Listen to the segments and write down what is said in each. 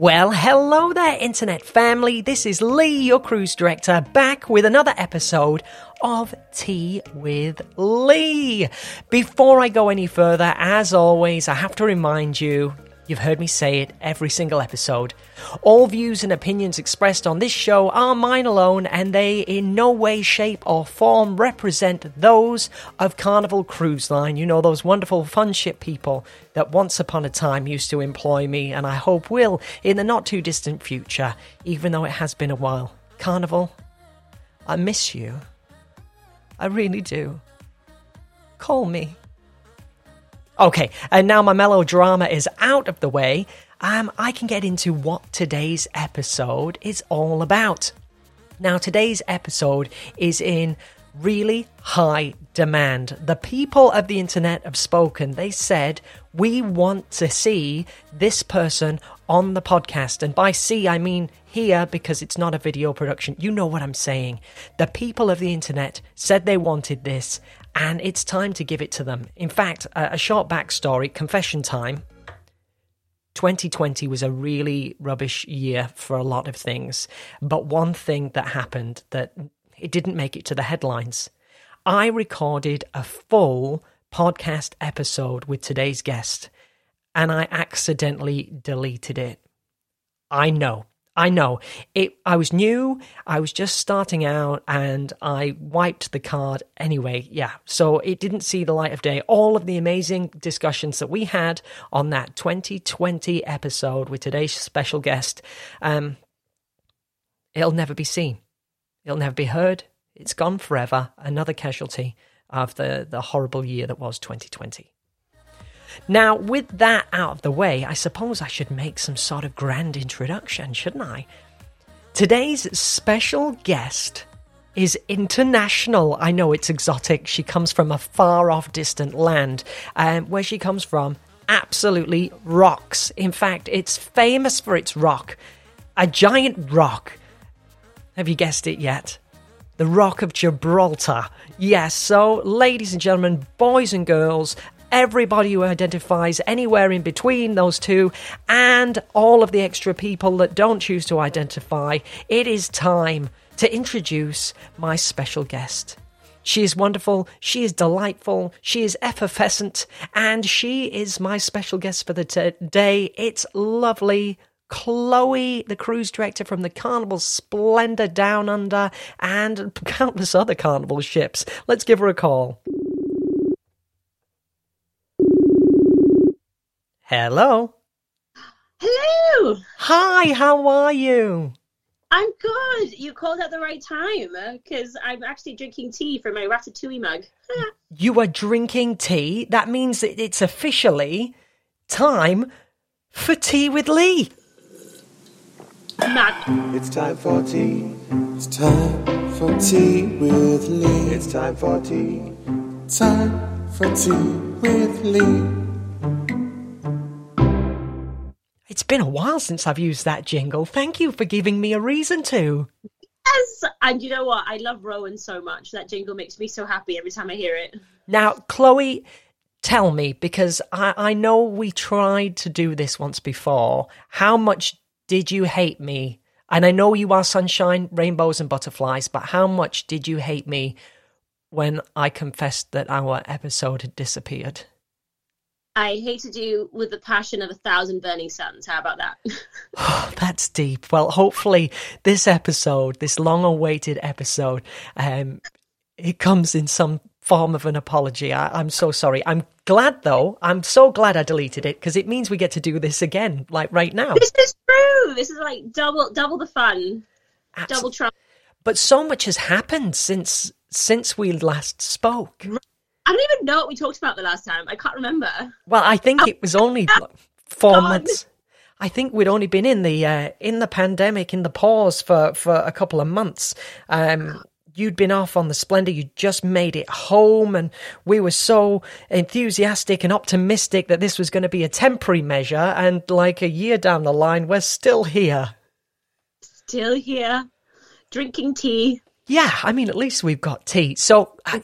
Well, hello there, internet family. This is Lee, your cruise director, back with another episode of Tea with Lee. Before I go any further, as always, I have to remind you You've heard me say it every single episode. All views and opinions expressed on this show are mine alone, and they in no way, shape, or form represent those of Carnival Cruise Line. You know, those wonderful fun ship people that once upon a time used to employ me, and I hope will in the not too distant future, even though it has been a while. Carnival, I miss you. I really do. Call me. Okay, and now my melodrama is out of the way, um, I can get into what today's episode is all about. Now, today's episode is in really high demand. The people of the internet have spoken. They said, We want to see this person on the podcast. And by see, I mean here because it's not a video production. You know what I'm saying. The people of the internet said they wanted this, and it's time to give it to them. In fact, a, short backstory confession time. 2020 was a really rubbish year for a lot of things, but one thing that happened that it didn't make it to the headlines. I recorded a full podcast episode with today's guest and I accidentally deleted it. I know I know it. I was new. I was just starting out, and I wiped the card anyway. Yeah, so it didn't see the light of day. All of the amazing discussions that we had on that 2020 episode with today's special guest, um, it'll never be seen. It'll never be heard. It's gone forever. Another casualty of the the horrible year that was 2020. Now, with that out of the way, I suppose I should make some sort of grand introduction, shouldn't I? Today's special guest is international. I know it's exotic. She comes from a far off distant land. Um, where she comes from absolutely rocks. In fact, it's famous for its rock. A giant rock. Have you guessed it yet? The Rock of Gibraltar. Yes, so, ladies and gentlemen, boys and girls, everybody who identifies anywhere in between those two, and all of the extra people that don't choose to identify, it is time to introduce my special guest. She is wonderful, she is delightful, she is effervescent, and she is my special guest for the t- day. It's lovely. Chloe, the cruise director from the Carnival Splendor Down Under, and countless other Carnival ships. Let's give her a call. Hello. Hello. Hi, how are you? I'm good. You called at the right time because uh, I'm actually drinking tea from my ratatouille mug. you are drinking tea? That means that it's officially time for tea with Lee. Mad. It's time for tea. It's time for tea with Lee. It's time for tea. Time for tea with Lee. It's been a while since I've used that jingle. Thank you for giving me a reason to. Yes, and you know what? I love Rowan so much. That jingle makes me so happy every time I hear it. Now, Chloe, tell me, because I, I know we tried to do this once before. How much did you hate me? And I know you are sunshine, rainbows, and butterflies, but how much did you hate me when I confessed that our episode had disappeared? I hated you with the passion of a thousand burning suns. How about that? oh, that's deep. Well, hopefully, this episode, this long awaited episode, um, it comes in some form of an apology. I, am so sorry. I'm glad, though. I'm so glad I deleted it because it means we get to do this again, like right now. This is true. This is like double, double the fun, Absolutely. double trouble. But so much has happened since since we last spoke. I don't even know what we talked about the last time. I can't remember. Well, I think it was only four God. months. I think we'd only been in the uh, in the pandemic, in the pause for for a couple of months. Um, you'd been off on the Splendor, you just made it home, and we were so enthusiastic and optimistic that this was going to be a temporary measure. And like a year down the line, we're still here. Still here, drinking tea. Yeah, I mean, at least we've got tea. So, I,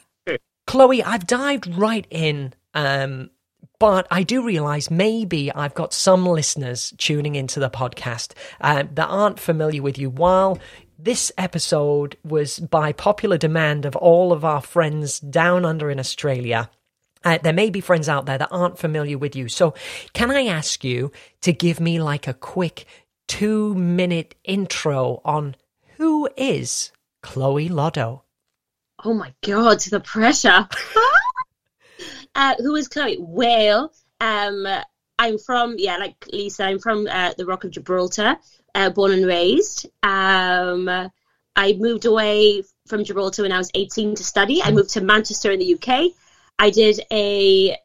Chloe, I've dived right in um, But I do realize maybe I've got some listeners tuning into the podcast uh, that aren't familiar with you. While this episode was by popular demand of all of our friends down under in Australia, uh, there may be friends out there that aren't familiar with you. So, can I ask you to give me like a quick two minute intro on who is Chloe Lotto? Oh my god, the pressure. uh, who is Chloe? Well, um, I'm from yeah, like Lisa. I'm from uh, the Rock of Gibraltar, uh, born and raised. Um, I moved away from Gibraltar when I was 18 to study. I moved to Manchester in the UK. I did a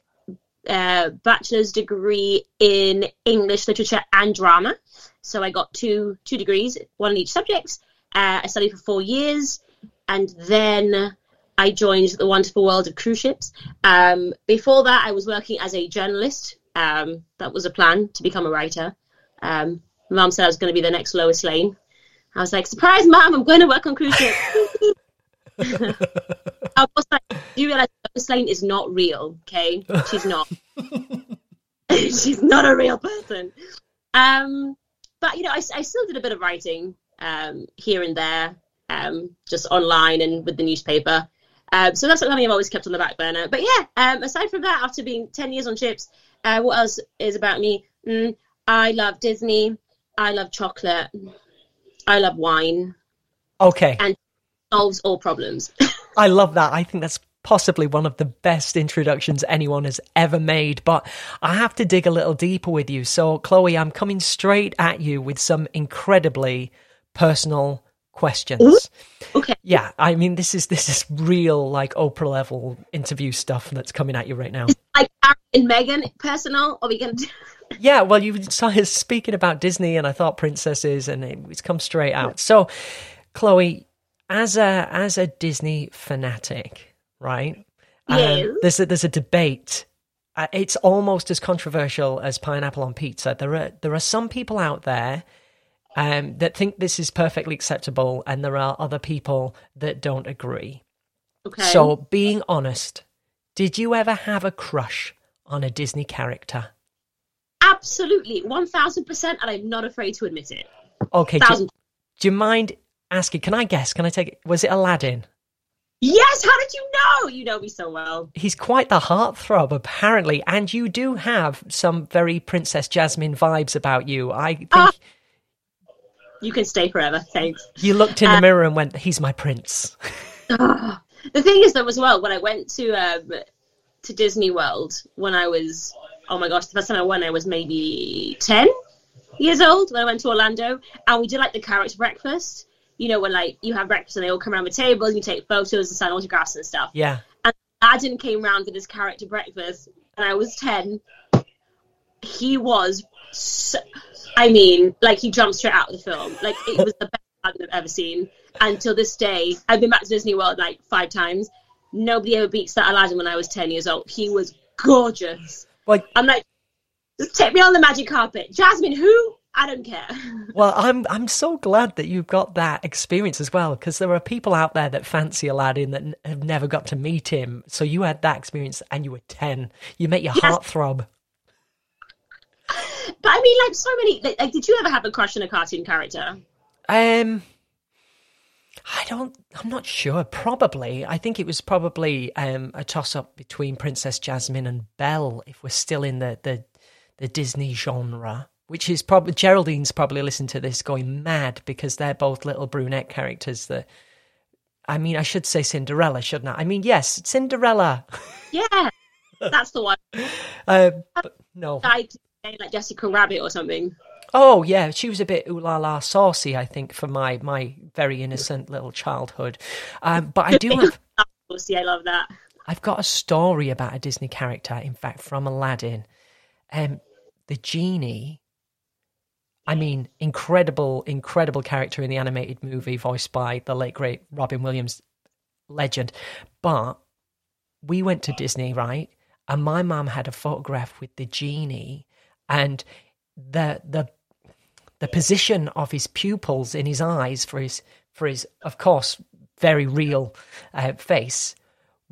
uh, bachelor's degree in English literature and drama. So I got two two degrees, one in each subject. Uh, I studied for four years, and then I joined the wonderful world of cruise ships. Um, before that, I was working as a journalist. Um, that was a plan to become a writer. Um, Mom said I was going to be the next Lois Lane. I was like, surprise, Mom! I'm going to work on cruise ships. I was like, do you realize Lois Lane is not real? Okay, she's not. she's not a real person. Um, but you know, I, I still did a bit of writing um, here and there, um, just online and with the newspaper. Um, so that's something I've always kept on the back burner. But yeah, um, aside from that, after being 10 years on ships, uh, what else is about me? Mm, I love Disney. I love chocolate. I love wine. Okay. And solves all problems. I love that. I think that's possibly one of the best introductions anyone has ever made. But I have to dig a little deeper with you. So, Chloe, I'm coming straight at you with some incredibly personal questions. Ooh, okay. Yeah, I mean this is this is real like Oprah level interview stuff that's coming at you right now. Like Harry and Meghan personal, or we can. yeah, well, you started speaking about Disney, and I thought princesses, and it, it's come straight out. So, Chloe, as a as a Disney fanatic, right? Yes. Um, there's a, there's a debate. Uh, it's almost as controversial as pineapple on pizza. There are there are some people out there um, that think this is perfectly acceptable, and there are other people that don't agree. Okay. So, being honest, did you ever have a crush on a Disney character? Absolutely, one thousand percent, and I'm not afraid to admit it. Okay. Do, do you mind asking? Can I guess? Can I take it? Was it Aladdin? Yes, how did you know? You know me so well. He's quite the heartthrob, apparently, and you do have some very Princess Jasmine vibes about you. I think Ah. You can stay forever. Thanks. you looked in the mirror and went, "He's my prince." Ah. the thing is, though, as well, when I went to um, to Disney World when I was, oh my gosh, the first time I went, I was maybe ten years old when I went to Orlando, and we did like the character breakfast. You know, when like you have breakfast and they all come around the table and you take photos and sign autographs and stuff. Yeah. And Aladdin came round for this character breakfast, and I was ten. He was, so, I mean, like he jumped straight out of the film. Like it was the best Aladdin I've ever seen. And till this day, I've been back to Disney World like five times. Nobody ever beats that Aladdin when I was ten years old. He was gorgeous. Like, I'm like, just take me on the magic carpet, Jasmine. Who? I don't care. well, I'm I'm so glad that you've got that experience as well, because there are people out there that fancy Aladdin that n- have never got to meet him. So you had that experience, and you were ten. You make your Yes. heart throb. But I mean, like so many. Like, like, did you ever have a crush on a cartoon character? Um, I don't. I'm not sure. Probably. I think it was probably um, a toss up between Princess Jasmine and Belle. If we're still in the the, the Disney genre, which is probably Geraldine's probably listened to this going mad because they're both little brunette characters. That I mean, I should say Cinderella, shouldn't I? I mean, yes, Cinderella. Yeah, that's the one. Uh, but no. Today, like Jessica Rabbit or something. Oh yeah, she was a bit ooh la la saucy, I think, for my my very innocent little childhood. Um, but I do have See, I love that. I've got a story about a Disney character, in fact, from Aladdin. Um, the genie. I mean, incredible, incredible character in the animated movie, voiced by the late great Robin Williams, legend. But we went to Disney, right? And my mum had a photograph with the genie, and the the the position of his pupils in his eyes for his for his, of course, very real uh, face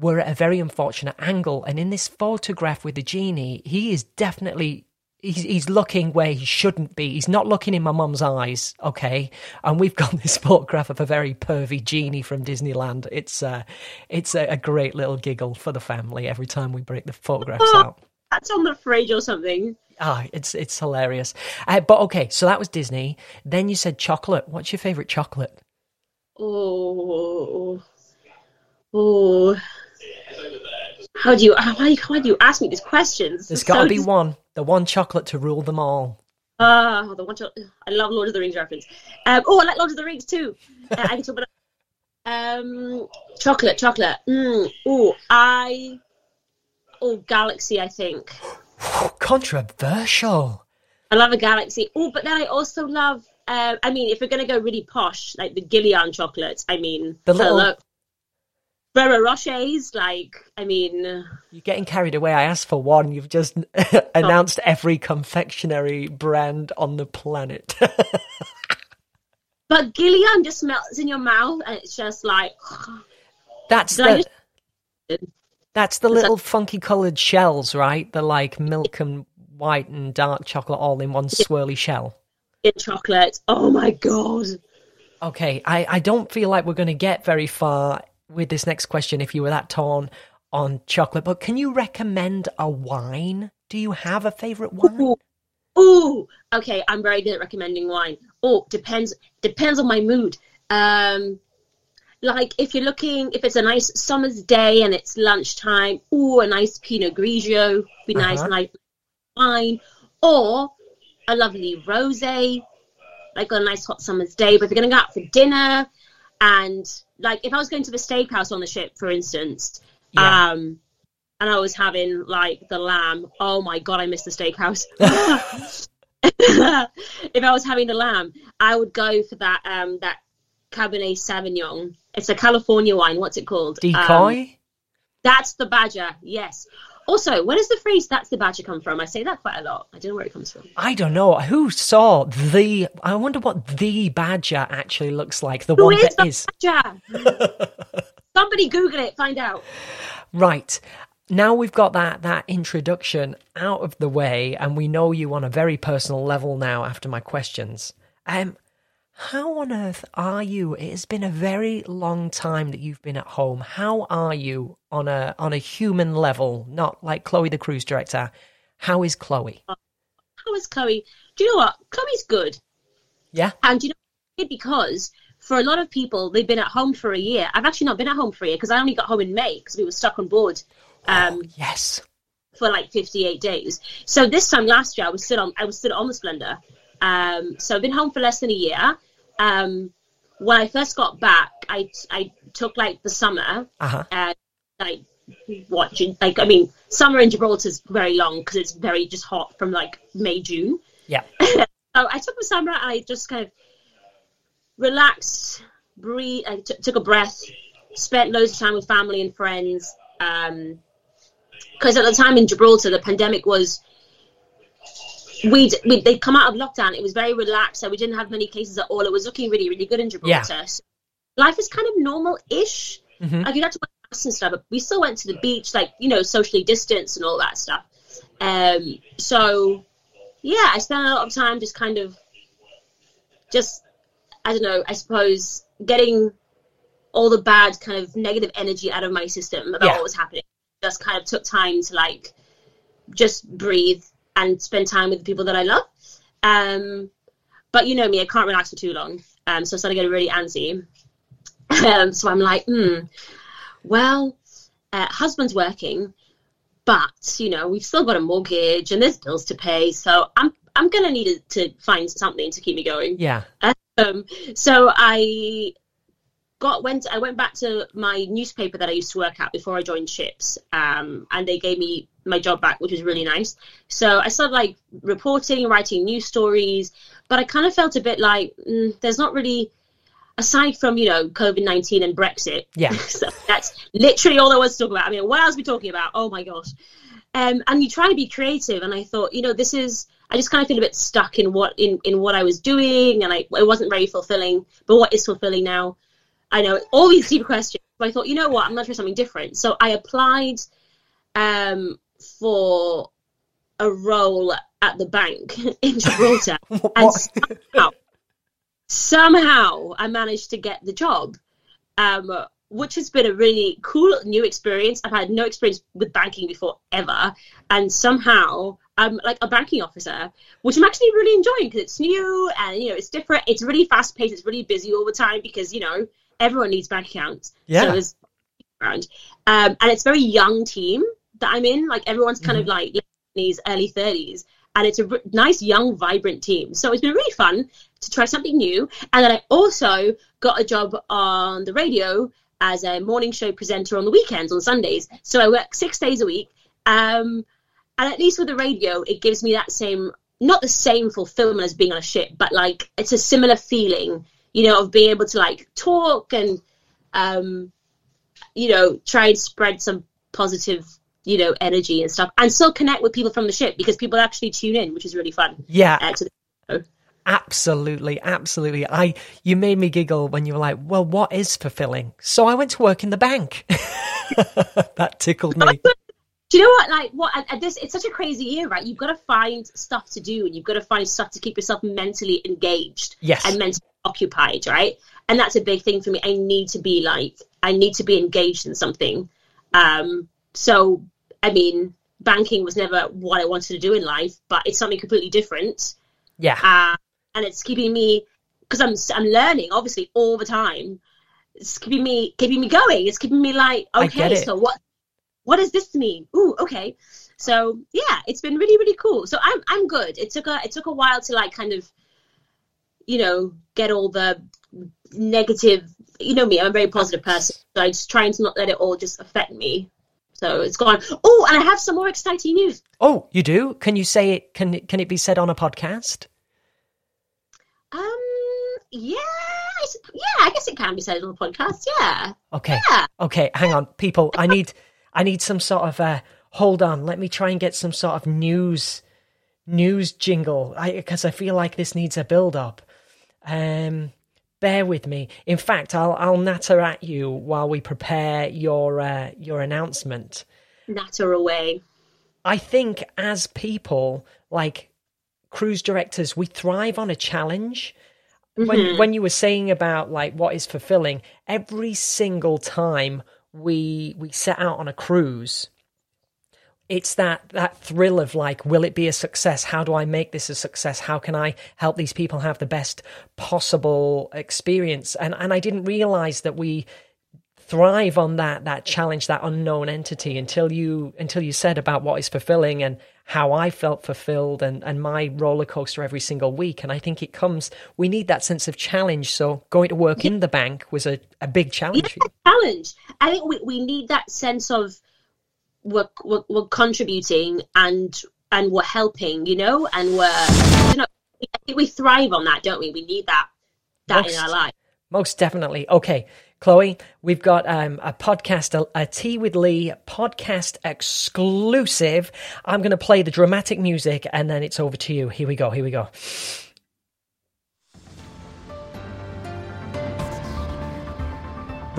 we're at a very unfortunate angle. And in this photograph with the genie, he is definitely he's he's looking where he shouldn't be. He's not looking in my mum's eyes, okay? And we've got this photograph of a very pervy genie from Disneyland. It's uh it's a, a great little giggle for the family every time we break the photographs Oh. out. That's on the fridge or something. Ah, it's it's hilarious. Uh, but okay, so that was Disney. Then you said chocolate. What's your favorite chocolate? Oh, oh. How do you why, why do you ask me these questions? There's got to so be dis- one, the one chocolate to rule them all. Ah, the one. I love Lord of the Rings reference. Um, oh, I like Lord of the Rings too. Uh, I can talk about um chocolate, chocolate. Mm, oh, I oh Galaxy. I think Controversial. I love a Galaxy. Oh, but then I also love. Uh, I mean, if we're gonna go really posh, like the Guylian chocolates. I mean, The little-. Ferrero Rochers. Like, I mean. You're getting carried away. I asked for one. You've just announced every confectionery brand on the planet. But Guylian just melts in your mouth, and it's just like that's Did the just- that's the Was that- little funky coloured shells, right? The like milk and white and dark chocolate all in one swirly shell. in chocolate. Oh my god! Okay, I, I don't feel like we're going to get very far with this next question if you were that torn on chocolate. But can you recommend a wine? Do you have a favourite wine? Ooh, ooh. Okay, I'm very good at recommending wine. Oh, depends depends on my mood. Um, like if you're looking, if it's a nice summer's day and it's lunchtime, ooh, a nice Pinot Grigio, be nice, Uh-huh. nice wine, or a lovely rosé, like on a nice hot summer's day. But if you're gonna go out for dinner, and like if I was going to the steakhouse on the ship, for instance, Yeah. um, and I was having like the lamb. Oh my god, I miss the steakhouse. if I was having the lamb, I would go for that um that Cabernet Sauvignon. It's a California wine. What's it called? Um, Decoy? that's the badger. Yes. Also, where does the phrase "that's the badger" come from? I say that quite a lot. I don't know where it comes from. I don't know. Who saw the. I wonder what the badger actually looks like. The Who one is that the is. badger? Somebody Google it. Find out. Right. Now we've got that that introduction out of the way, and we know you on a very personal level now after my questions. Um, how on earth are you? It has been a very long time that you've been at home. How are you on a on a human level, not like Chloe the cruise director? How is Chloe? How is Chloe? Do you know what? Chloe's good. Yeah. And you know, because for a lot of people, they've been at home for a year. I've actually not been at home for a year because I only got home in May because we were stuck on board um, Yes. for like 58 days. So this time last year, I was still on. I was still on the Splendor. Um, so I've been home for less than a year. Um, when I first got back, I I took like the summer Uh huh. and like watching like I mean summer in Gibraltar is very long because it's very just hot from like May June. Yeah. So I took the summer and I just kind of relaxed, breathe, I t- took a breath, spent loads of time with family and friends. Because at the time in Gibraltar, the pandemic was. We'd, we'd they'd come out of lockdown. It was very relaxed, so we didn't have many cases at all. It was looking really, really good in Gibraltar. So life is kind of normal-ish. Mhm. Like you had to wear masks and stuff, but we still went to the beach, like you know, socially distanced and all that stuff. Um, so yeah, I spent a lot of time just kind of, just I don't know, I suppose getting all the bad kind of negative energy out of my system about Yeah. what was happening. Just kind of took time to like just breathe and spend time with the people that I love. Um, but you know me, I can't relax for too long. Um, so I started getting really antsy. Um, so I'm like, hmm, well, uh, husband's working, but you know we've still got a mortgage and there's bills to pay. So I'm I'm gonna need to find something to keep me going. Yeah. Um, so I got went I went back to my newspaper that I used to work at before I joined ships, um, and they gave me my job back, which was really nice. So I started like reporting, writing news stories, but I kind of felt a bit like mm, there's not really, aside from you know COVID nineteen and Brexit, Yeah. so that's literally all there was to talk about. I mean, what else are we talking about? Oh my gosh. Um, and you try to be creative, and I thought, you know, this is. I just kind of feel a bit stuck in what in, in what I was doing, and I it wasn't very fulfilling. But what is fulfilling now? I know all these deep questions. So I thought, you know what, I'm going to try something different. So I applied um, for a role at the bank in Gibraltar, and somehow, somehow I managed to get the job, um, which has been a really cool new experience. I've had no experience with banking before ever, and somehow I'm like a banking officer, which I'm actually really enjoying because it's new and you know it's different. It's really fast paced. It's really busy all the time because you know everyone needs bank accounts. Yeah. So around, um, and it's a very young team that I'm in. Like everyone's kind of like 20s, early thirties, and it's a r- nice, young, vibrant team. So it's been really fun to try something new. And then I also got a job on the radio as a morning show presenter on the weekends on Sundays. So I work six days a week. Um, and at least with the radio, it gives me that same, not the same fulfillment as being on a ship, but like it's a similar feeling, you know, of being able to like talk and, um, you know, try and spread some positive, you know, energy and stuff, and still connect with people from the ship because people actually tune in, which is really fun. Yeah, Uh, to the absolutely, absolutely. I you made me giggle when you were like, "Well, what is fulfilling?" So I went to work in the bank. that tickled me. Do you know what? Like, what? And this, it's such a crazy year, right? You've got to find stuff to do, and you've got to find stuff to keep yourself mentally engaged Yes. and mentally occupied, right? And that's a big thing for me. I need to be like, I need to be engaged in something. Um, so, I mean, banking was never what I wanted to do in life, but it's something completely different. Yeah, uh, and it's keeping me because I'm I'm learning obviously all the time. It's keeping me keeping me going. It's keeping me like okay, so what what does this mean? Ooh, okay. So yeah, it's been really really cool. So I'm I'm good. It took a it took a while to like kind of you know get all the negative. You know me, I'm a very positive person. So I'm just trying to not let it all just affect me. So it's gone. Oh, and I have some more exciting news. Oh, you do? Can you say it? Can can it be said on a podcast? Um, yeah, I, yeah, I guess it can be said on a podcast. Yeah, Okay. yeah. Okay, hang on, people. I need I need some sort of uh hold on. Let me try and get some sort of news news jingle. I because I feel like this needs a build up. Um bear with me. In fact, I'll I'll natter at you while we prepare your uh, your announcement. natter away. I think as people, like cruise directors, we thrive on a challenge. When when you were saying about like what is fulfilling, every single time we we set out on a cruise, it's that that thrill of like, will it be a success? How do I make this a success? How can I help these people have the best possible experience? And and I didn't realize that we thrive on that that challenge that unknown entity until you until you said about what is fulfilling and how I felt fulfilled and and my roller coaster every single week and I think it comes we need that sense of challenge so going to work in the bank was a, a big challenge you. Challenge. I think we, we need that sense of we're, we're we're contributing and and we're helping, you know, and we're you know I think we thrive on that, don't we? We need that that in our life. Most definitely. Okay, Chloe, we've got um, a podcast, a, a Tea with Lee podcast exclusive. I'm going to play the dramatic music and then it's over to you. Here we go. Here we go.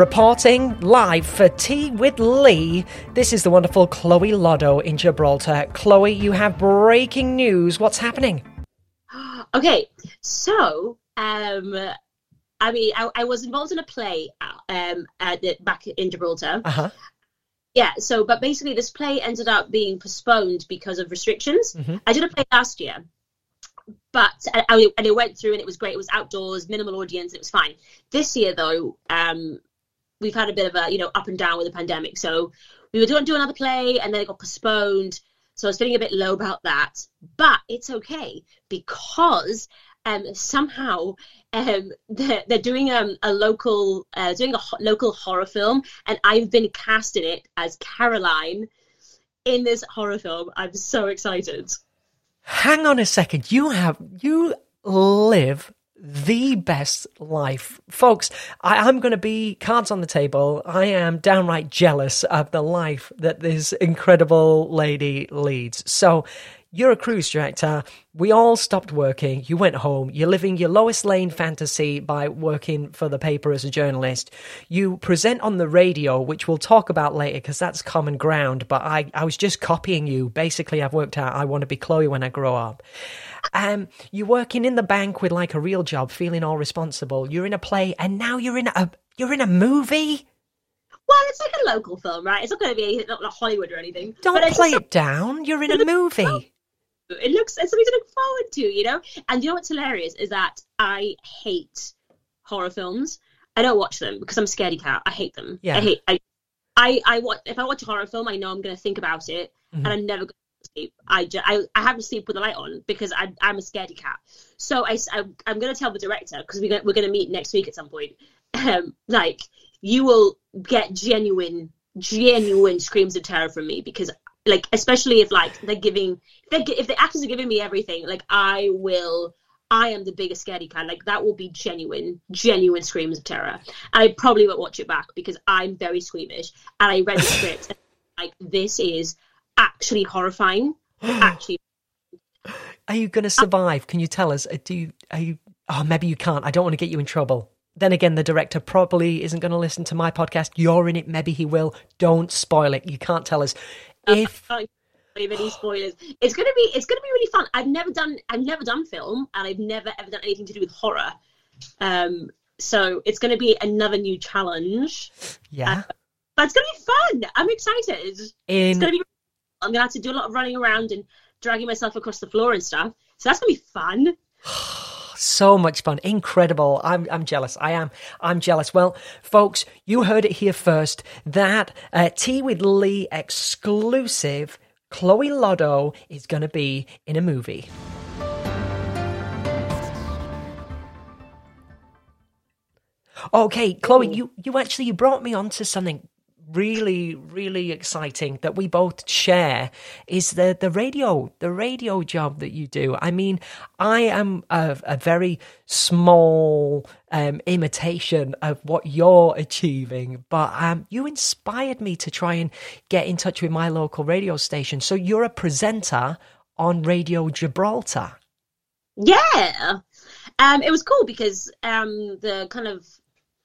Reporting live for Tea with Lee, this is the wonderful Chloe Lotto in Gibraltar. Chloe, you have breaking news. What's happening? Okay, so um, I mean, I, I was involved in a play um at the, back in Gibraltar. Uh huh. Yeah, so but basically this play ended up being postponed because of restrictions. I did a play last year, but I, I- and it went through and it was great. It was outdoors, minimal audience, it was fine. This year though, um, we've had a bit of a you know up and down with the pandemic. So we were going to do another play and then it got postponed. So I was feeling a bit low about that, but it's okay because um, somehow um, they're, they're doing um, a local uh, doing a ho- local horror film, and I've been cast in it as Caroline in this horror film. I'm so excited. Hang on a second. You have you live the best life, folks. I, I'm going to be cards on the table. I am downright jealous of the life that this incredible lady leads. So, you're a cruise director. We all stopped working. You went home. You're living your Lois Lane fantasy by working for the paper as a journalist. You present on the radio, which we'll talk about later because that's common ground. But I, I was just copying you. Basically, I've worked out I want to be Chloe when I grow up. Um, you're working in the bank with like a real job, feeling all responsible. You're in a play, and now you're in a you're in a movie. Well, it's like a local film, right? It's not going to be not like Hollywood or anything. Don't play it down. You're in a movie. It looks it's something to look forward to, you know. And you know what's hilarious is that I hate horror films. I don't watch them because I'm a scaredy cat. I hate them. Yeah. I hate. I, I, I watch if I watch a horror film, I know I'm going to think about it, Mhm. and I'm never going to sleep. I, ju- I I have to sleep with the light on because I I'm a scaredy cat. So I, I am going to tell the director because we're we're going to meet next week at some point. Um, like you will get genuine genuine screams of terror from me because like especially if like they're giving if, they, if the actors are giving me everything like i will i am the biggest scaredy cat like that will be genuine genuine screams of terror i probably won't watch it back because i'm very squeamish and i read the script and, like this is actually horrifying actually Are you going to survive? Can you tell us? Uh, Do you? Are you? Oh, maybe you can't. I don't want to get you in trouble. Then again, the director probably isn't going to listen to my podcast. You're in it. Maybe he will. Don't spoil it. You can't tell us. If I can't any spoilers. It's gonna be it's gonna be really fun. I've never done I've never done film and I've never ever done anything to do with horror. Um, so it's gonna be another new challenge. yeah, But it's gonna be fun. I'm excited. It's gonna be. I'm gonna have to do a lot of running around and dragging myself across the floor and stuff. So that's gonna be fun. so much fun. Incredible. I'm i'm jealous. I am. I'm jealous. Well folks you heard it here first. That uh, tea with lee exclusive chloe lotto is going to be in a movie. Okay chloe you you actually you brought me onto something really really exciting that we both share is the the radio the radio job that you do. I mean i am a, a very small um, imitation of what you're achieving but um, you inspired me to try and get in touch with my local radio station. So you're a presenter on radio gibraltar. Yeah. Um, it was cool because um, the kind of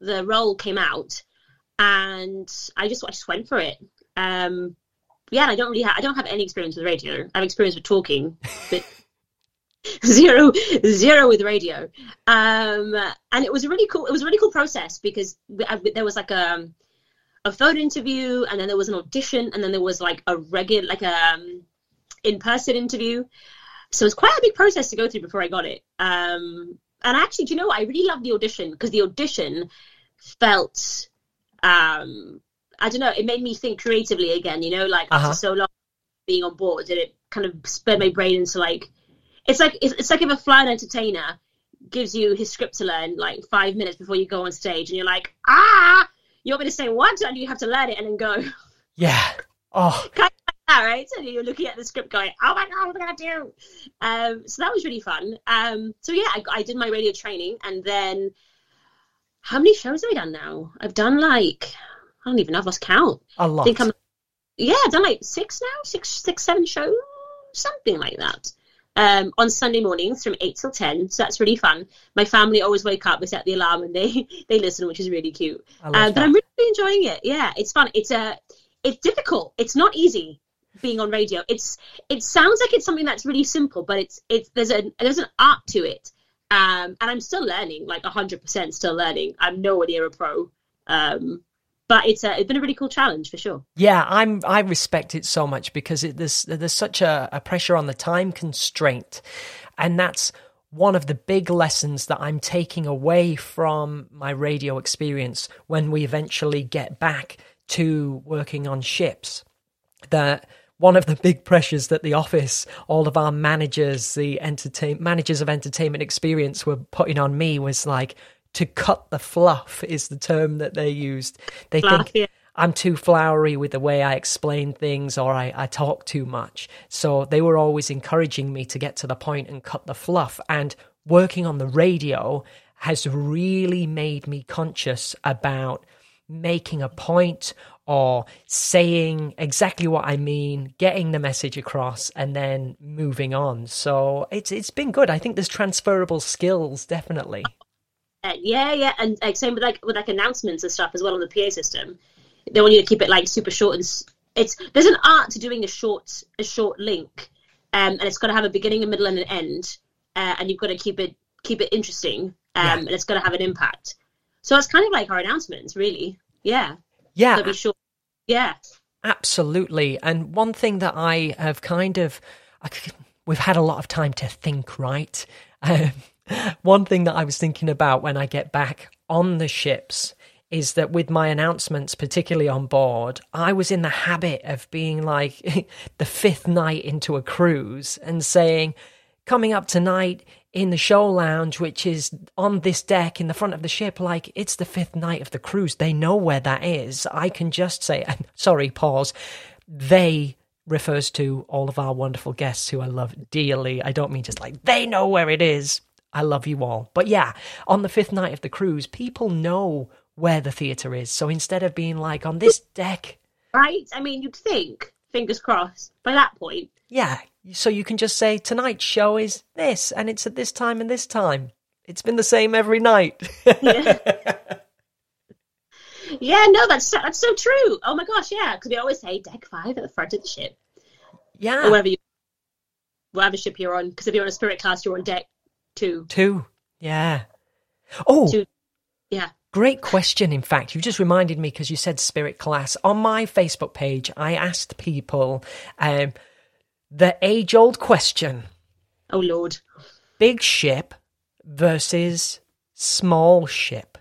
the role came out, and I just I just went for it. Um, yeah, I don't really ha- I don't have any experience with radio. I have experience with talking, but zero zero with radio. Um, and it was a really cool. It was a really cool process because I- there was like a a phone interview, and then there was an audition, and then there was like a regular like a um, in person interview. So it was quite a big process to go through before I got it. Um, and actually, do you know what? I really loved the audition because the audition felt, um, I don't know, it made me think creatively again. You know, like Uh-huh. after so long being on board, and it kind of sped my brain into like, it's like it's, it's like if a flying entertainer gives you his script to learn like five minutes before you go on stage, and you're like, ah, you want me to say what? And you have to learn it and then go. yeah oh kind of like that, right? So you're looking at the script going, oh my god, what am I gonna do? Um, so that was really fun. Um, so yeah, I, I did my radio training, and then how many shows have I done now? I've done like I don't even know. I've lost count. a I lot think I'm yeah, I've done like six now, six, six, seven shows, something like that. Um, on Sunday mornings from eight till ten, so that's really fun. My family always wake up, we set the alarm, and they they listen, which is really cute. Um, but. I'm really enjoying it. Yeah, it's fun. It's a, it's difficult. It's not easy being on radio. It's it sounds like it's something that's really simple, but it's it's there's a there's an art to it. Um, and I'm still learning, like hundred percent still learning. I'm nowhere near a pro. Um, but it's a, it's been a really cool challenge for sure. Yeah, I'm. I respect it so much because it, there's there's such a, a pressure on the time constraint, and that's one of the big lessons that I'm taking away from my radio experience when we eventually get back to working on ships. That one of the big pressures that the office, all of our managers, the entertain managers of entertainment experience were putting on me was like to cut the fluff is the term that they used. They Fluff, think yeah. I'm too flowery with the way I explain things or I, I talk too much. So they were always encouraging me to get to the point and cut the fluff. And working on the radio has really made me conscious about making a point or saying exactly what I mean, getting the message across, and then moving on. So it's it's been good. I think there's transferable skills, definitely. Uh, yeah, yeah, and like same with like with like announcements and stuff as well on the PA system. They want you to keep it like super short and it's there's an art to doing a short a short link, um, and it's got to have a beginning, a middle, and an end, uh, and you've got to keep it keep it interesting, um, Yeah. and it's got to have an impact. So it's kind of like our announcements, really. Yeah, Yeah, be short. Yeah, Absolutely. And one thing that I have kind of, I we've had a lot of time to think, right? Um, one thing that I was thinking about when I get back on the ships is that with my announcements, particularly on board, I was in the habit of being like the fifth night into a cruise and saying, coming up tonight in the show lounge, which is on this deck in the front of the ship, like it's the fifth night of the cruise. They know where that is. I can just say, sorry, pause. They refers to all of our wonderful guests who I love dearly. I don't mean just like they know where it is. I love you all. But yeah, on the fifth night of the cruise, people know where the theatre is. So instead of being like on this deck, right. I mean, you'd think, fingers crossed, by that point. Yeah, so you can just say tonight's show is this, and it's at this time and this time. It's been the same every night. Yeah. yeah, no, that's so, that's so true. Oh my gosh, yeah, because we always say deck five at the front of the ship, or yeah, wherever you, whatever ship you're on. Because if you're on a spirit class, you're on deck two. two. Yeah. Oh, Two. Yeah. great question. In fact, you just reminded me because you said spirit class on my Facebook page. I asked people um, the age-old question: Oh lord. big ship versus small ship.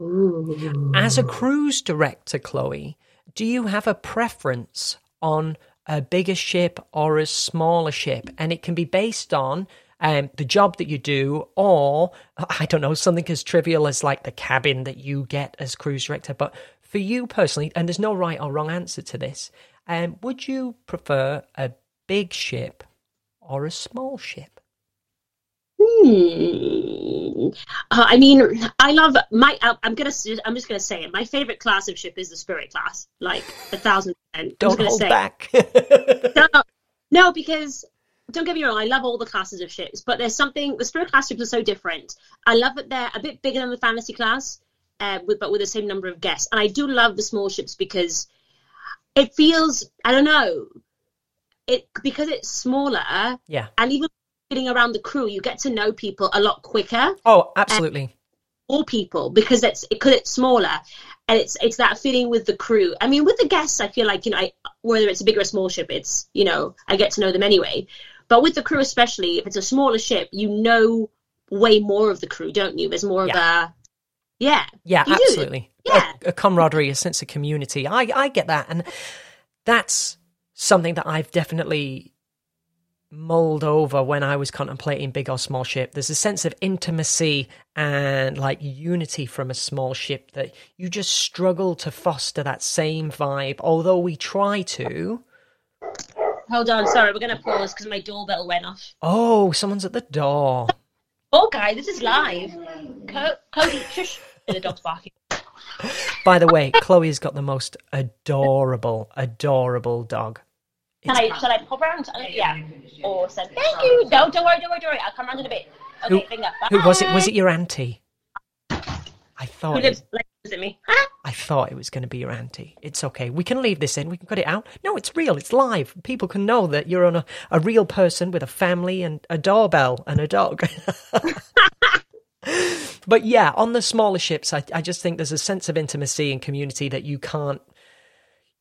Ooh. As a cruise director, Chloe, do you have a preference on a bigger ship or a smaller ship? And it can be based on um, the job that you do, or I don't know, something as trivial as like the cabin that you get as cruise director. But for you personally, and there's no right or wrong answer to this, um, would you prefer a big ship or a small ship? Hmm. Uh, I mean, I love my. I- I'm gonna. I'm just gonna say it. My favorite class of ship is the spirit class. Like a thousand percent. Don't hold say back. no, no, because don't get me wrong, I love all the classes of ships, but there's something the spirit class ships are so different. I love that they're a bit bigger than the fantasy class, uh, with but with the same number of guests. And I do love the small ships because it feels I don't know it because it's smaller yeah. and even getting around the crew, you get to know people a lot quicker Oh, absolutely. all people because it's because it's smaller and it's it's that feeling with the crew. I mean, with the guests, I feel like you know, I, whether it's a big or a small ship, it's you know, I get to know them anyway. But with the crew, especially if it's a smaller ship, you know way more of the crew, don't you? There's more of a yeah, Yeah, You do. absolutely. Yeah. A, a camaraderie, a sense of community. I, I get that. And that's something that I've definitely mulled over when I was contemplating big or small ship. There's a sense of intimacy and like unity from a small ship that you just struggle to foster that same vibe, although we try to. Hold on, sorry, we're gonna pause because my doorbell went off. Oh, someone's at the door. Oh, guys, this is live. Co- Cody, shush. The dog's barking. By the way, Chloe's got the most adorable, adorable dog. Can I, shall I pop around? Yeah. Awesome. Thank you. No, don't worry, don't worry, don't worry. I'll come around in a bit. Okay, Who- finger. Who was it? Was it your auntie? I Who thought. lives It, like visit me? I thought it was going to be your auntie. It's okay. We can leave this in. We can cut it out. No, it's real. It's live. People can know that you're on a, a real person with a family and a doorbell and a dog. but yeah, on the smaller ships, I, I just think there's a sense of intimacy and community that you can't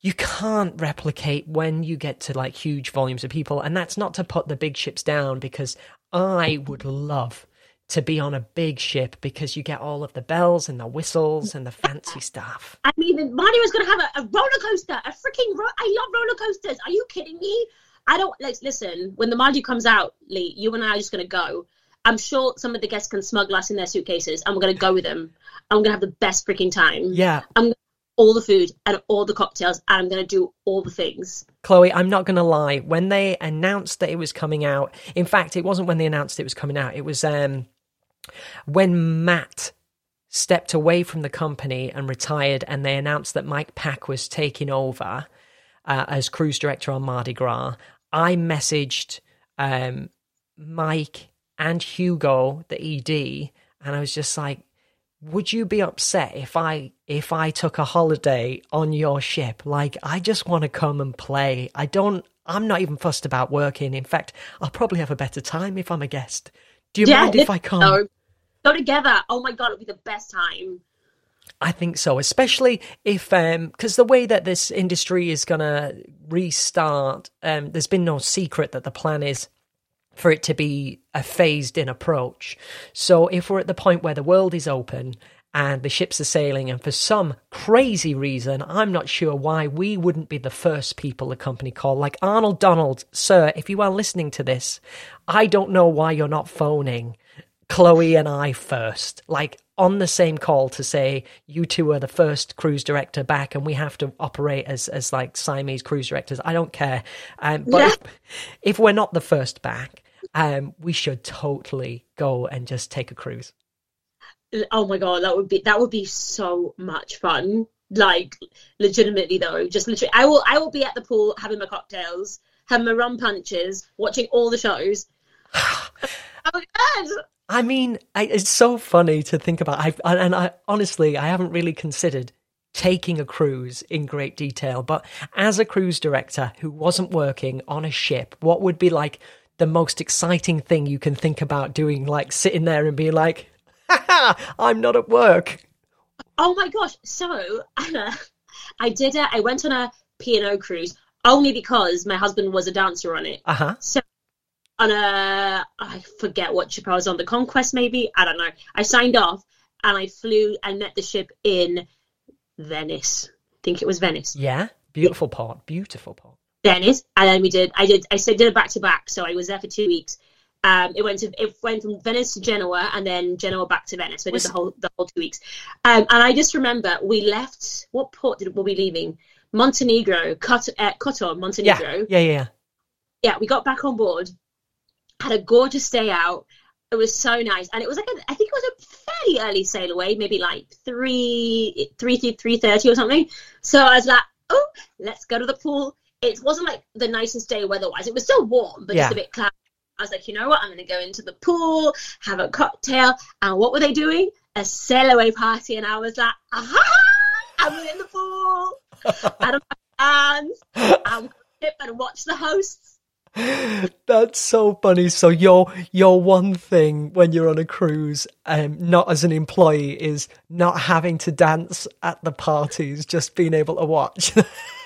you can't replicate when you get to like huge volumes of people and that's not to put the big ships down because i would love to be on a big ship because you get all of the bells and the whistles and the fancy stuff I mean, Mardi was going to have a, a roller coaster, a freaking. Ro- I love roller coasters. Are you kidding me? I don't. Like, listen, when the Mardi comes out, Lee, you and I are just going to go. I'm sure some of the guests can smuggle us in their suitcases, and we're going to go with them. I'm going to have the best freaking time. yeah I'm all the food and all the cocktails, and I'm going to do all the things. chloe i'm not going to lie. When they announced that it was coming out in fact it wasn't when they announced it was coming out. It was um when matt stepped away from the company and retired, and they announced that Mike Pack was taking over uh, as cruise director on Mardi Gras, I messaged um, Mike and Hugo, the ED, and I was just like, would you be upset if I if I took a holiday on your ship? Like I just want to come and play. I don't I'm not even fussed about working. In fact, I'll probably have a better time if I'm a guest. Do you Yeah, mind if I come? No. Go together. Oh my god, it'll be the best time. I think so, especially if because the way that this industry is going to restart, um, there's been no secret that the plan is for it to be a phased in approach. So if we're at the point where the world is open and the ships are sailing, and for some crazy reason, I'm not sure why we wouldn't be the first people the company call, like Arnold Donald, sir, if you are listening to this, I don't know why you're not phoning. Chloe and I first, like on the same call to say you two are the first cruise director back, and we have to operate as as like Siamese cruise directors. I don't care, um, but Yeah. if, if we're not the first back, um, we should totally go and just take a cruise. Oh my god, that would be that would be so much fun. Like legitimately though, just literally, I will I will be at the pool having my cocktails, having my rum punches, watching all the shows. oh my god! I mean, I, it's so funny to think about. I've, and I honestly, I haven't really considered taking a cruise in great detail. But as a cruise director who wasn't working on a ship, what would be like the most exciting thing you can think about doing? Like sitting there and being like, "Ha ha! I'm not at work." Oh my gosh! So Anna, I did it. I went on a P&O cruise only because my husband was a dancer on it. Uh huh. So on a I forget what ship I was on, the Conquest maybe. I don't know. I signed off and I flew and met the ship in Venice. I think it was Venice. Yeah, beautiful port. Beautiful port. Venice, and then we did. I did. I said did it back to back. So I was there for two weeks. Um, it went to it went from Venice to Genoa, and then Genoa back to Venice. So I did Was- the whole the whole two weeks. Um, and I just remember we left. What port did were we leaving? Montenegro, Kot- uh, Kotor, Yeah, Montenegro. yeah, yeah. yeah, we got back on board, had a gorgeous day out. It was so nice, and it was like a, I think it was a fairly early sail away, maybe like three, three, three thirty or something. So I was like, oh, let's go to the pool. It wasn't like the nicest day weather-wise. It was still warm, but Yeah. just a bit cloudy. I was like, you know what? I'm going to go into the pool, have a cocktail, and what were they doing? A sail away party, and I was like, aha! I'm in the pool, out of my hands, I would dip and watch the hosts. That's so funny. So your your one thing when you're on a cruise, um, not as an employee, is not having to dance at the parties, just being able to watch.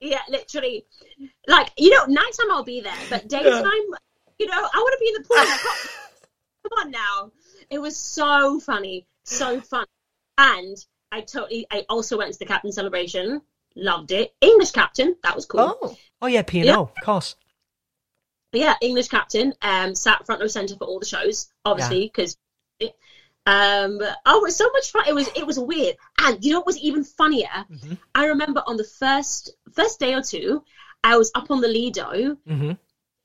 Yeah, literally. Like, you know, nighttime I'll be there, but daytime, you know, I want to be in the pool. Come on now. It was so funny. So fun. And I totally, I also went to the captain celebration. Loved it. English captain. That was cool. oh, oh yeah, P and Yeah. Of course. But yeah, English captain. Um, sat front row center for all the shows, obviously, because. Um, oh, it was so much fun. It was it was weird, and you know what was even funnier? Mhm. I remember on the first first day or two, I was up on the Lido, hmm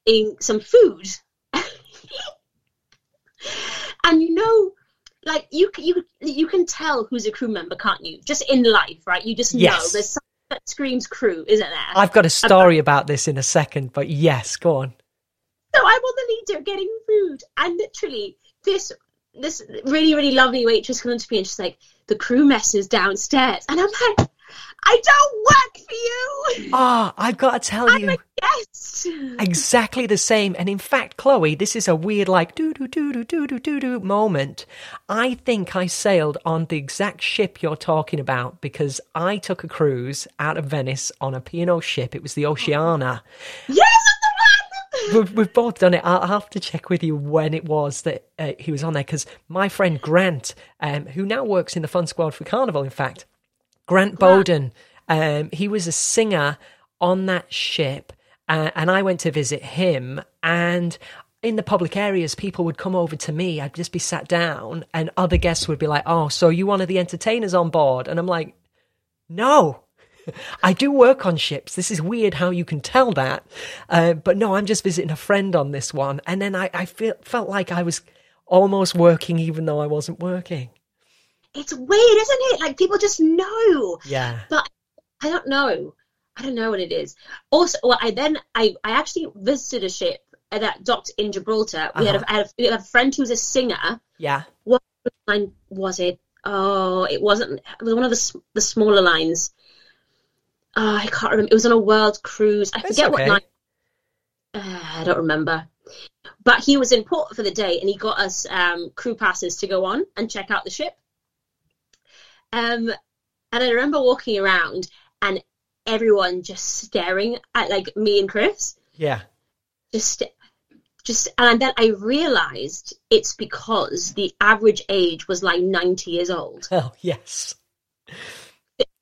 eating some food. and you know, like you you you can tell who's a crew member, can't you? Just in life, right? You just know Yes. there's something that screams crew, isn't there? I've got a story about this in a second, but yes, go on. So I'm on the Lido getting food, and literally this this really really lovely waitress comes to me and she's like, "The crew mess is downstairs," and I'm like, "I don't work for you. Ah, I've got to tell I'm you. a guest." exactly the same. And in fact, Chloe, this is a weird, like, doo doo doo doo doo doo doo doo moment. I think I sailed on the exact ship you're talking about because I took a cruise out of Venice on a P&O ship. It was the Oceana. Yes, I'm. We've, we've both done it. I'll have to check with you when it was that uh, he was on there because my friend Grant, um, who now works in the Fun Squad for Carnival, in fact, Grant Bowden, um, he was a singer on that ship, uh, and I went to visit him. And in the public areas, people would come over to me. I'd just be sat down, and other guests would be like, "Oh, so you one of the entertainers on board?" And I'm like, "No." I do work on ships. This is weird how you can tell that. Uh, but no, I'm just visiting a friend on this one. And then I, I feel, felt like I was almost working even though I wasn't working. it's weird, isn't it? Like people just know. Yeah. But I don't know. I don't know what it is. Also, well, I then I, I actually visited a ship that docked in Gibraltar. We, had Uh-huh. a, I had a, we had a friend who's a singer. Yeah. What line was it? Oh, it wasn't. It was one of the the smaller lines. Oh, I can't remember. It was on a world cruise. I It's forget okay. what line. Uh, I don't remember. But he was in port for the day, and he got us um, crew passes to go on and check out the ship. Um, and I remember walking around and everyone just staring at like me and Chris, Yeah. just, just, and then I realized it's because the average age was like ninety years old. Oh, yes.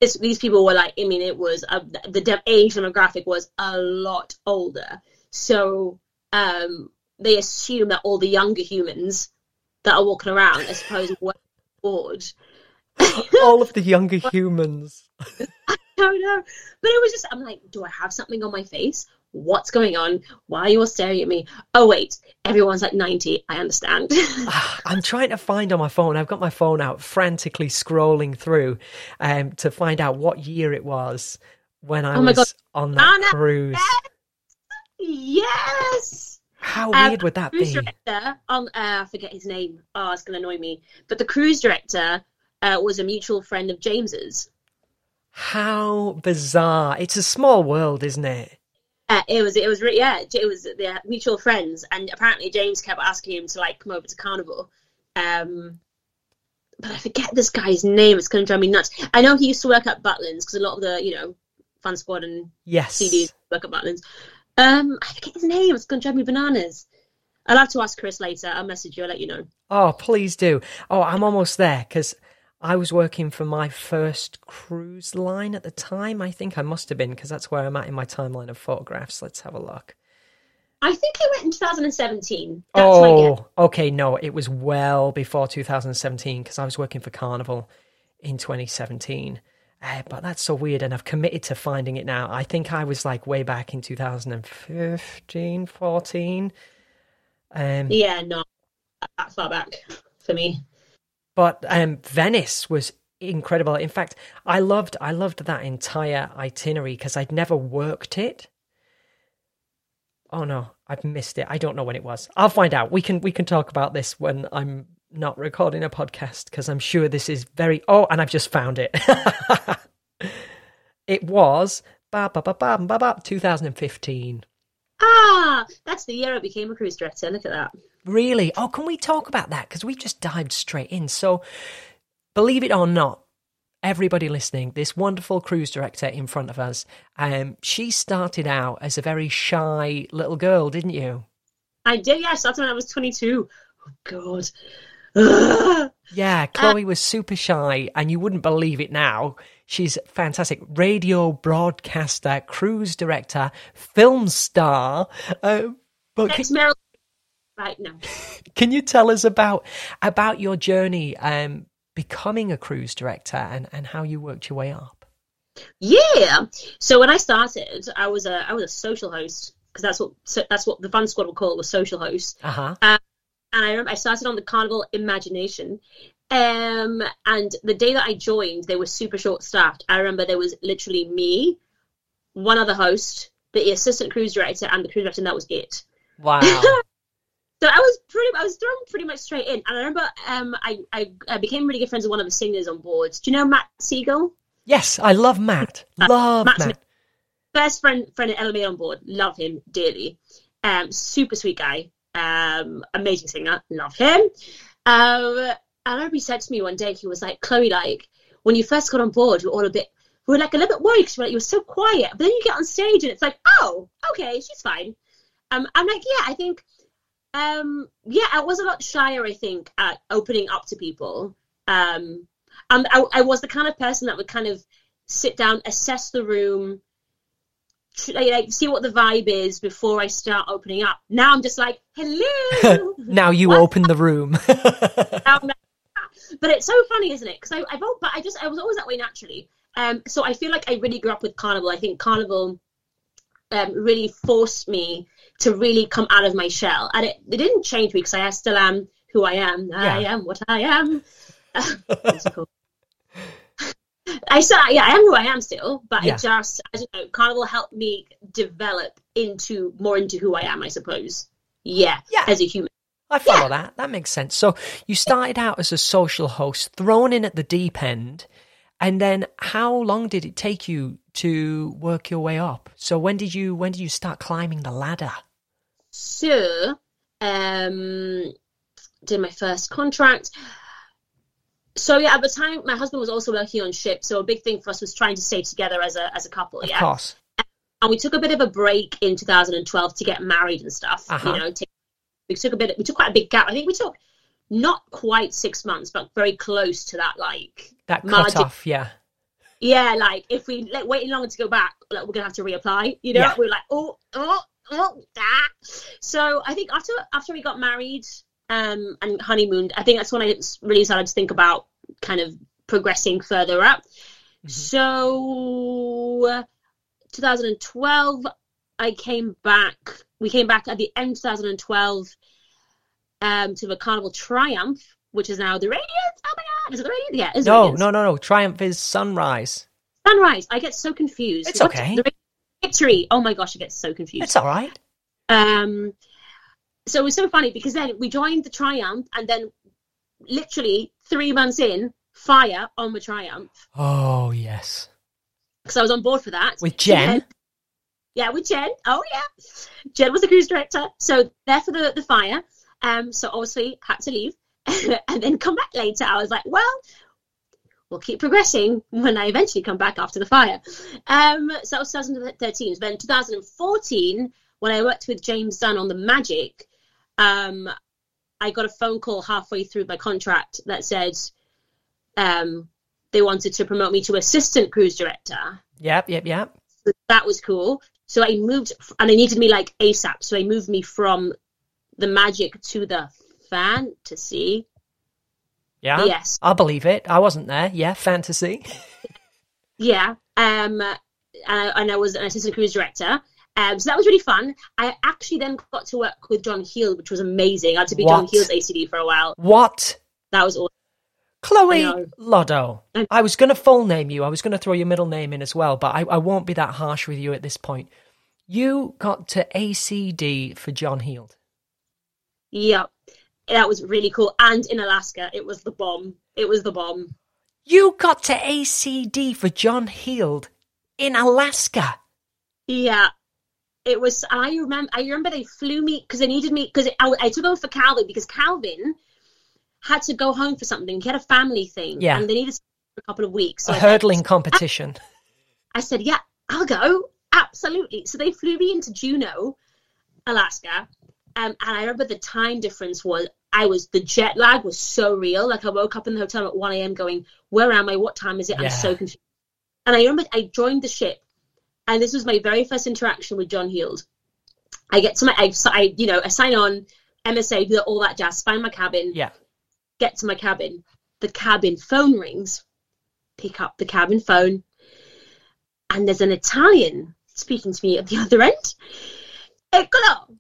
This, these people were like, I mean, it was uh, the de- age demographic was a lot older, so um, they assume that all the younger humans that are walking around, I suppose, were bored. All of the younger humans. I don't know. But it was just, I'm like, do I have something on my face? What's going on? Why are you all staring at me? Oh, wait, everyone's like 90. I understand. Ah, I'm trying to find on my phone. I've got my phone out, frantically scrolling through um, to find out what year it was when I Oh was God. on that Anna, cruise. yes. How Um, weird would that cruise be? director, on, uh, I forget his name. Oh, it's going to annoy me. But the cruise director uh, was a mutual friend of James's. How bizarre! It's a small world, isn't it? Uh, it was, it was, re- yeah, it was their mutual friends, and apparently James kept asking him to like come over to Carnival. Um, but I forget this guy's name. It's going to drive me nuts. I know he used to work at Butlins because a lot of the, you know, Fun Squad and Yes. CDs work at Butlins. Um, I forget his name. It's going to drive me bananas. I'll have to ask Chris later. I'll message you. I'll let you know. Oh, please do. Oh, I'm almost there because I was working for my first cruise line at the time. I think I must have been because that's where I'm at in my timeline of photographs. Let's have a look. I think I went in 2017. That's oh, okay. No, it was well before 2017 because I was working for Carnival in 2017. Uh, but that's so weird, and I've committed to finding it now. I think I was like way back in 2015, 14. Um, Yeah, no, that far back for me. But um, Venice was incredible. In fact, I loved I loved that entire itinerary because I'd never worked it. Oh no, I've missed it. I don't know when it was. I'll find out. We can we can talk about this when I'm not recording a podcast because I'm sure this is very. Oh, and I've just found it. it was ba ba ba ba ba ba 2015. Ah, that's the year I became a cruise director. Look at that. Really? Oh, can we talk about that? Because we just dived straight in. So, believe it or not, everybody listening, this wonderful cruise director in front of us, um, she started out as a very shy little girl, didn't you? I did, yeah. I started when I was 22. Oh, God. Ugh. Yeah, Chloe was super shy, and you wouldn't believe it now. She's fantastic. Radio broadcaster, cruise director, film star. Uh, but can, Meryl. Right, no. can you tell us about about your journey um, becoming a cruise director and, and how you worked your way up? Yeah. So when I started, I was a I was a social host because that's what so that's what the fun squad would call it was social host. Uh huh. and I remember I started on the Carnival Imagination. Um, and the day that I joined, they were super short staffed. I remember there was literally me, one other host, the assistant cruise director, and the cruise director, and that was it. Wow. So I was pretty, I was thrown pretty much straight in. And I remember, um, I, I, I became really good friends with one of the singers on board. Do you know Matt Siegel? yes, I love Matt. Love Matt's Matt. best friend friend at LMA on board. Love him dearly. Um, super sweet guy. Um, amazing singer. Love him. Um, and I remember said to me one day, he was like, Chloe, like when you first got on board, you were all a bit, we were like a little bit worried because like, you were so quiet. But then you get on stage and it's like, oh, okay, she's fine. Um, I'm like, yeah, I think, um, yeah, I was a lot shyer, I think, at opening up to people. Um, and I, I was the kind of person that would kind of sit down, assess the room, tr- like, see what the vibe is before I start opening up. Now I'm just like, hello. Now you open the room. Now. But it's so funny, isn't it? Because I, I've, al- but I just, I was always that way naturally. Um, so I feel like I really grew up with Carnival. I think Carnival um, really forced me to really come out of my shell, and it, it didn't change me because I still am who I am. I Yeah. am what I am. I still, yeah, I am who I am still, but Yeah. it just, I don't know, Carnival helped me develop into more into who I am, I suppose. Yeah, Yeah. as a human. I follow that. That makes sense. So you started out as a social host, thrown in at the deep end, and then how long did it take you to work your way up? So when did you when did you start climbing the ladder? So, um, did my first contract. So yeah, at the time, my husband was also working on ship, so a big thing for us was trying to stay together as a as a couple. Of yeah, course. and we took a bit of a break in 2012 to get married and stuff. Uh-huh. You know, take, we took a bit. We took quite a big gap. I think we took not quite six months, but very close to that. Like That cut margin- off, yeah. Yeah, like if we like waiting longer to go back, like we're gonna have to reapply. You know, Yeah. we're like, oh, oh, oh, that. So I think after after we got married um and honeymooned, I think that's when I really started to think about kind of progressing further up. So uh, 2012, I came back. We came back at the end of 2012 um, to the Carnival Triumph, which is now the Radiant. Oh my God, is it the Radiant? Yeah, No, no, no, no. Triumph is sunrise. Sunrise. I get so confused. It's What- okay. The victory. Oh my gosh, I get so confused. It's all right. Um, so it was so funny because then we joined the Triumph, and then literally three months in, fire on the Triumph Oh yes. because I was on board for that With Jen? Yeah, with Jen. Oh yeah, Jen was the cruise director. So there for the the fire. Um, so obviously had to leave, and then come back later. I was like, well, we'll keep progressing when I eventually come back after the fire. Um, so that was 2013. Then 2014, when I worked with James Dunn on the Magic, um, I got a phone call halfway through my contract that said um, they wanted to promote me to assistant cruise director. Yep, yep, yep. So that was cool. So I moved, and they needed me like ASAP. So they moved me from the magic to the fantasy. Yeah. Yes. I'll believe it. I wasn't there. Yeah, fantasy. Yeah. Um, and I, and I was an assistant cruise director. Um, so that was really fun. I actually then got to work with John Heald, which was amazing. I had to be John What? Heald's ACD for a while. What? That was awesome. Chloe I. Lotto. Mm. I- was going to full name you. I was going to throw your middle name in as well, but I, I won't be that harsh with you at this point. You got to ACD for John Heald. Yeah. That was really cool. And in Alaska, it was the bomb. It was the bomb. You got to ACD for John Heald in Alaska. Yeah, it was. I remember. I remember they flew me because they needed me because I, I took over for Calvin because Calvin had to go home for something. He had a family thing, Yeah. and they needed for a couple of weeks. So A I said- hurdling competition. I said, "Yeah, I'll go. Absolutely." So they flew me into Juneau, Alaska, um, and I remember the time difference was. I was the jet lag was so real. Like I woke up in the hotel at one a.m. going, "Where am I? What time is it?" Yeah. I'm so confused. And I remember I joined the ship, and this was my very first interaction with John Heald. I get to my, I, I you know, I sign on, MSA, do all that jazz, find my cabin, Yeah. Get to my cabin. The cabin phone rings, pick up the cabin phone, and there's an Italian speaking to me at the other end. Eccolo,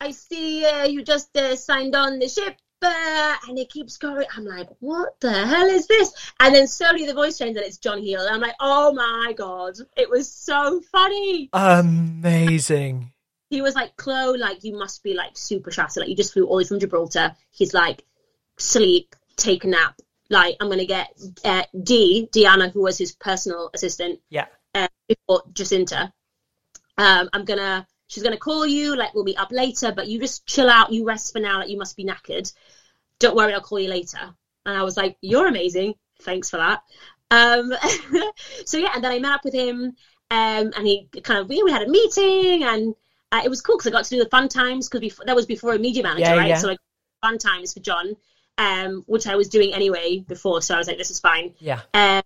I see uh, you just uh, signed on the ship. Uh, and it keeps going. I'm like, what the hell is this? And then slowly the voice changes and it's John. And I'm like, oh my God. It was so funny. Amazing. He was like, Chloe, like, you must be like super shattered. Like, you just flew all the way from Gibraltar. He's like, sleep, take a nap. Like, I'm going to get uh, Dee, Diana, who was his personal assistant Yeah. uh, before Jacinta. Um, I'm going to, she's to call you. Like, we'll be up later, but you just chill out. You rest for now. Like, you must be knackered. Don't worry, I'll call you later. And I was like, you're amazing. Thanks for that. Um, so yeah, and then I met up with him, um, and he kind of we, we had a meeting, and uh, it was cool because I got to do the fun times because that was before a media manager, Yeah, right? yeah. So like fun times for John, um, which I was doing anyway before. So I was like, this is fine. Yeah. Um,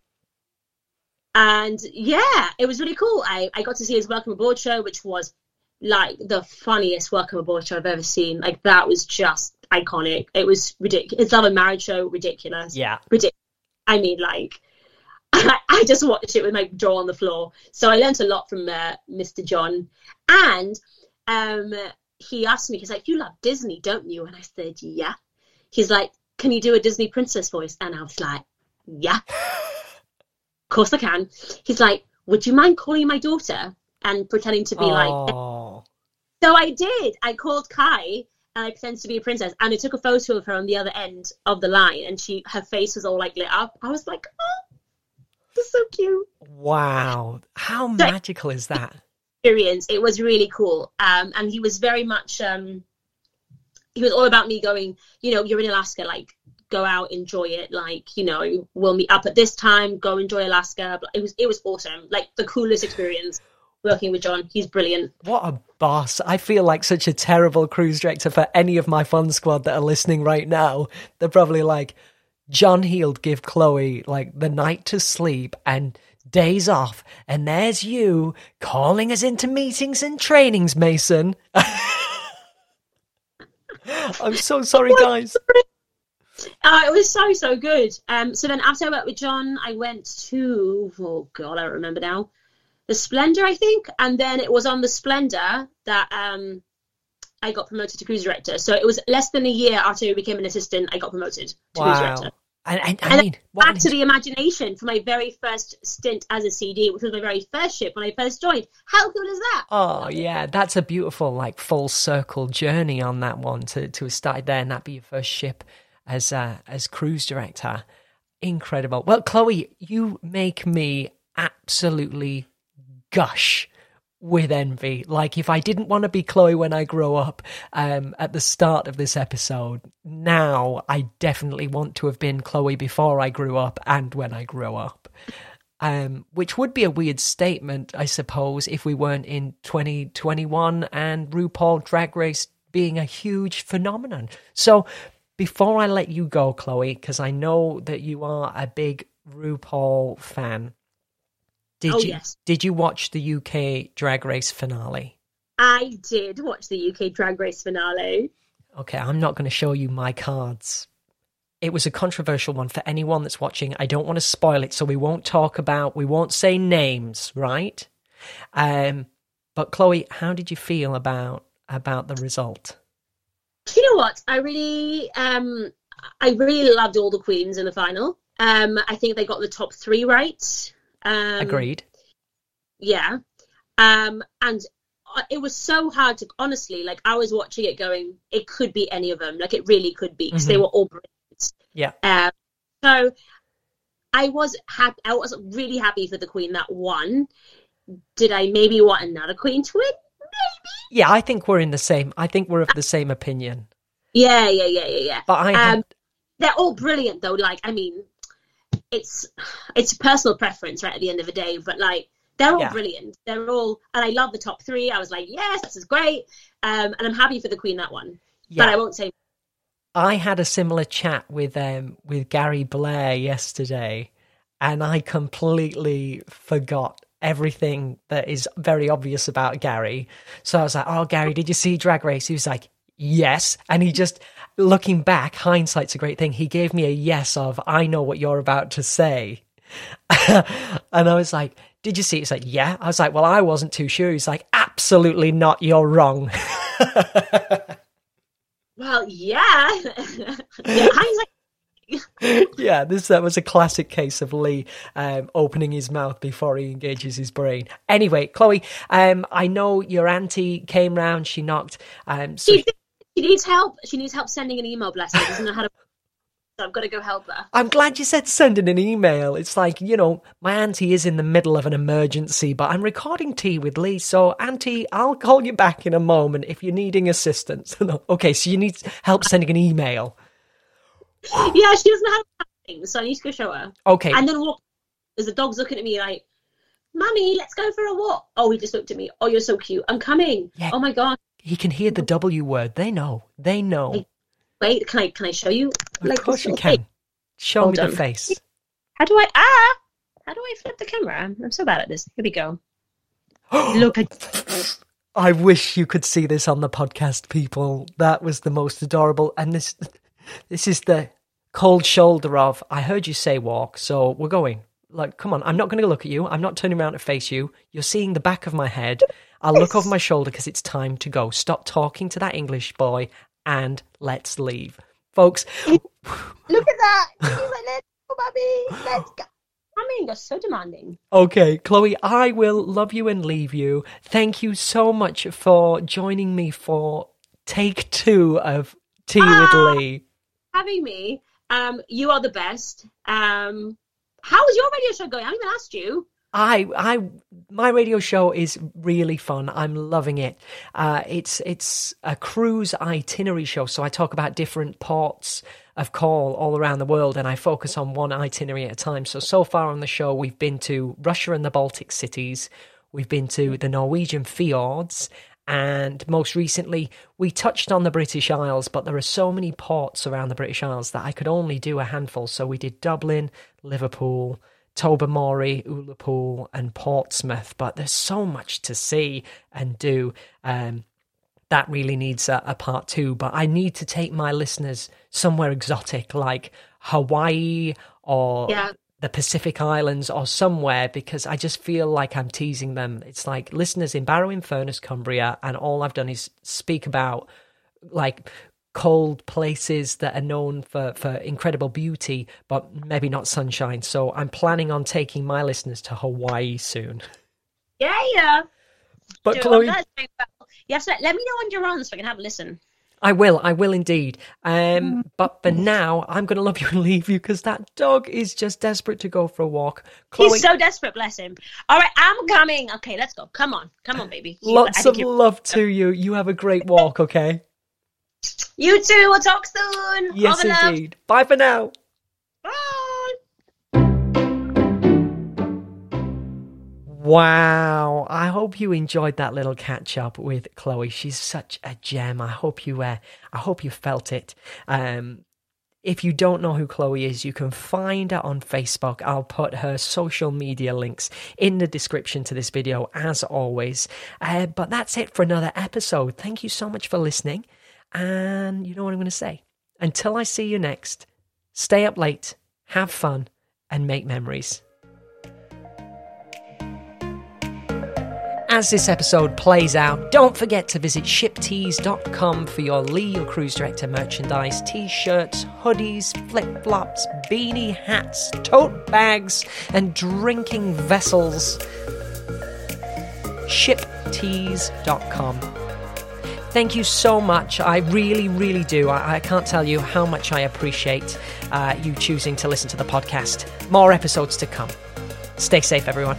and yeah, it was really cool. I, I got to see his Welcome Aboard show, which was like the funniest Welcome Aboard show I've ever seen. Like that was just iconic. It was ridiculous. His Love and Marriage show, ridiculous. Yeah. Ridiculous. I mean, like, I, I just watched it with my jaw on the floor. So I learned a lot from uh, Mr. John. And um, he asked me, he's like, you love Disney, don't you? And I said, yeah. He's like, can you do a Disney princess voice? And I was like, yeah, of course I can. He's like, would you mind calling my daughter and pretending to be like? Oh, So I did. I called Kai and I pretended to be a princess, and I took a photo of her on the other end of the line, and she her face was all like lit up. I was like, oh, this is so cute. wow. How magical is that? experience. It was really cool. Um, and he was very much, um, he was all about me going, you know, you're in Alaska, like, go out, enjoy it. Like, you know, we'll meet up at this time, go enjoy Alaska. It was, it was awesome. Like, the coolest experience working with John. He's brilliant. What a boss. I feel like such a terrible cruise director for any of my fun squad that are listening right now. They're probably like, John Heald give Chloe like the night to sleep and days off, and there's you calling us into meetings and trainings, Mason. I'm so sorry, guys. Uh, it was so, so good. Um, so then after I worked with John, I went to, oh God, I don't remember now, the Splendor, I think. And then it was on the Splendor that um, I got promoted to cruise director. So it was less than a year after I became an assistant, I got promoted to cruise director. Wow. And, and, I And mean, back to the imagination for my very first stint as a CD, which was my very first ship when I first joined. How cool is that? Oh yeah, that's a beautiful like full circle journey on that one to to have started there and that be your first ship as uh, as cruise director. Incredible. Well, Chloe, you make me absolutely gush with envy. Like if I didn't want to be Chloe when I grow up, um, at the start of this episode, now I definitely want to have been Chloe before I grew up and when I grow up um, which would be a weird statement, I suppose, if we weren't in 2021 and RuPaul Drag Race being a huge phenomenon. So, before I let you go, Chloe, because I know that you are a big RuPaul fan, did Oh, you yes. did you watch the UK Drag Race finale? I did watch the UK Drag Race finale. Okay, I'm not going to show you my cards. It was a controversial one for anyone that's watching. I don't want to spoil it, so we won't talk about, we won't say names, right? Um, but Chloe, how did you feel about about the result? Do you know what? I really, um, I really loved all the queens in the final. Um, I think they got the top three right. Um, Agreed. Yeah. Um, and it was so hard to honestly, like, I was watching it going, it could be any of them. Like, it really could be because they Mhm. were all brilliant. Yeah. Um, so I was happy. I was really happy for the queen that won. Did I maybe want another queen to win? Maybe. Yeah, I think we're in the same. I think we're of the same opinion. Yeah, yeah, yeah, yeah, yeah. But I had, Um, they're all brilliant though. Like, I mean, it's it's personal preference, right? At the end of the day, but like, they're all Yeah. brilliant. They're all, and I love the top three. I was like, yes, this is great. Um, and I'm happy for the queen that one. yeah, But I won't say. I had a similar chat with um with Gary Blair yesterday, and I completely forgot everything that is very obvious about Gary. So I was like, "Oh, Gary, did you see Drag Race?" He was like, "Yes," and he just looking back, hindsight's a great thing. He gave me a yes of, "I know what you're about to say," and I was like. Did you see? it?" He's like, yeah. I was like, well, I wasn't too sure. He's like, absolutely not. You're wrong. Well, yeah. yeah yeah, this that was a classic case of Lee um, opening his mouth before he engages his brain. Anyway, Chloe, um, I know your auntie came round. She knocked. Um, so she, she needs help. She needs help sending an email. Bless her. Doesn't know how to. So I've got to go help her. I'm glad you said sending an email. It's like you know, my auntie is in the middle of an emergency, but I'm recording tea with Lee. So, auntie, I'll call you back in a moment if you're needing assistance. Okay, so you need help sending an email. Yeah, she doesn't have things, so I need to go show her. Okay, And then walk. There's the dog's looking at me like, "Mummy, let's go for a walk." Oh, he just looked at me. Oh, you're so cute. I'm coming. Yeah. Oh my god. He can hear the W word. They know. They know. Wait, can I can I show you? Of course you can. thing? Show Hold me on. the face. How do I ah? How do I flip the camera? I'm, I'm so bad at this. Here we go. Look at I wish you could see this on the podcast, people. That was the most adorable. And this, this is the cold shoulder of. I heard you say walk, so we're going. Like, come on! I'm not going to look at you. I'm not turning around to face you. You're seeing the back of my head. I'll look over my shoulder because it's time to go. Stop talking to that English boy and let's leave, folks. Look at that. Like, let's go, baby. Let's go. I mean, you're so demanding. Okay, Chloe, I will love you and leave you. Thank you so much for joining me for take two of Tea Ah! with Lee. Having me, um, you are the best. Um, how is your radio show going? I haven't even asked you. I, I, my radio show is really fun. I'm loving it. Uh, it's it's a cruise itinerary show, so I talk about different ports of call all around the world, and I focus on one itinerary at a time. So so far on the show, we've been to Russia and the Baltic cities. We've been to the Norwegian fjords. And most recently, we touched on the British Isles, but there are so many ports around the British Isles that I could only do a handful. So we did Dublin, Liverpool, Tobermory, Ullapool, and Portsmouth. But there's so much to see and do. Um, that really needs a, a part two. But I need to take my listeners somewhere exotic like Hawaii or Yeah. The Pacific Islands or somewhere because I just feel like I'm teasing them. It's like listeners in Barrow in Furness, Cumbria, and all I've done is speak about like cold places that are known for, for incredible beauty, but maybe not sunshine. So I'm planning on taking my listeners to Hawaii soon. Yeah, yeah. But Do- Chloe, I'm glad it's going well. You let, let me know when you're on so I can have a listen. I will, I will indeed. Um, but for now, I'm going to love you and leave you because that dog is just desperate to go for a walk. Chloe, He's so desperate, bless him. All right, I'm coming. Okay, let's go. Come on. Come on, baby. Lots of love to you. You have a great walk, okay? You too. We'll talk soon. Yes, the love. indeed. Bye for now. Wow. I hope you enjoyed that little catch up with Chloe. She's such a gem. I hope you uh, I hope you felt it. Um if you don't know who Chloe is, you can find her on Facebook. I'll put her social media links in the description to this video, as always. Uh, but that's it for another episode. Thank you so much for listening. And you know what I'm going to say. Until I see you next, stay up late, have fun, and make memories. As this episode plays out, don't forget to visit shiptees.com for your Lee Your Cruise Director merchandise t shirts, hoodies, flip flops, beanie hats, tote bags, and drinking vessels. Shiptees.com. Thank you so much. I really, really do. I, I can't tell you how much I appreciate uh, you choosing to listen to the podcast. More episodes to come. Stay safe, everyone.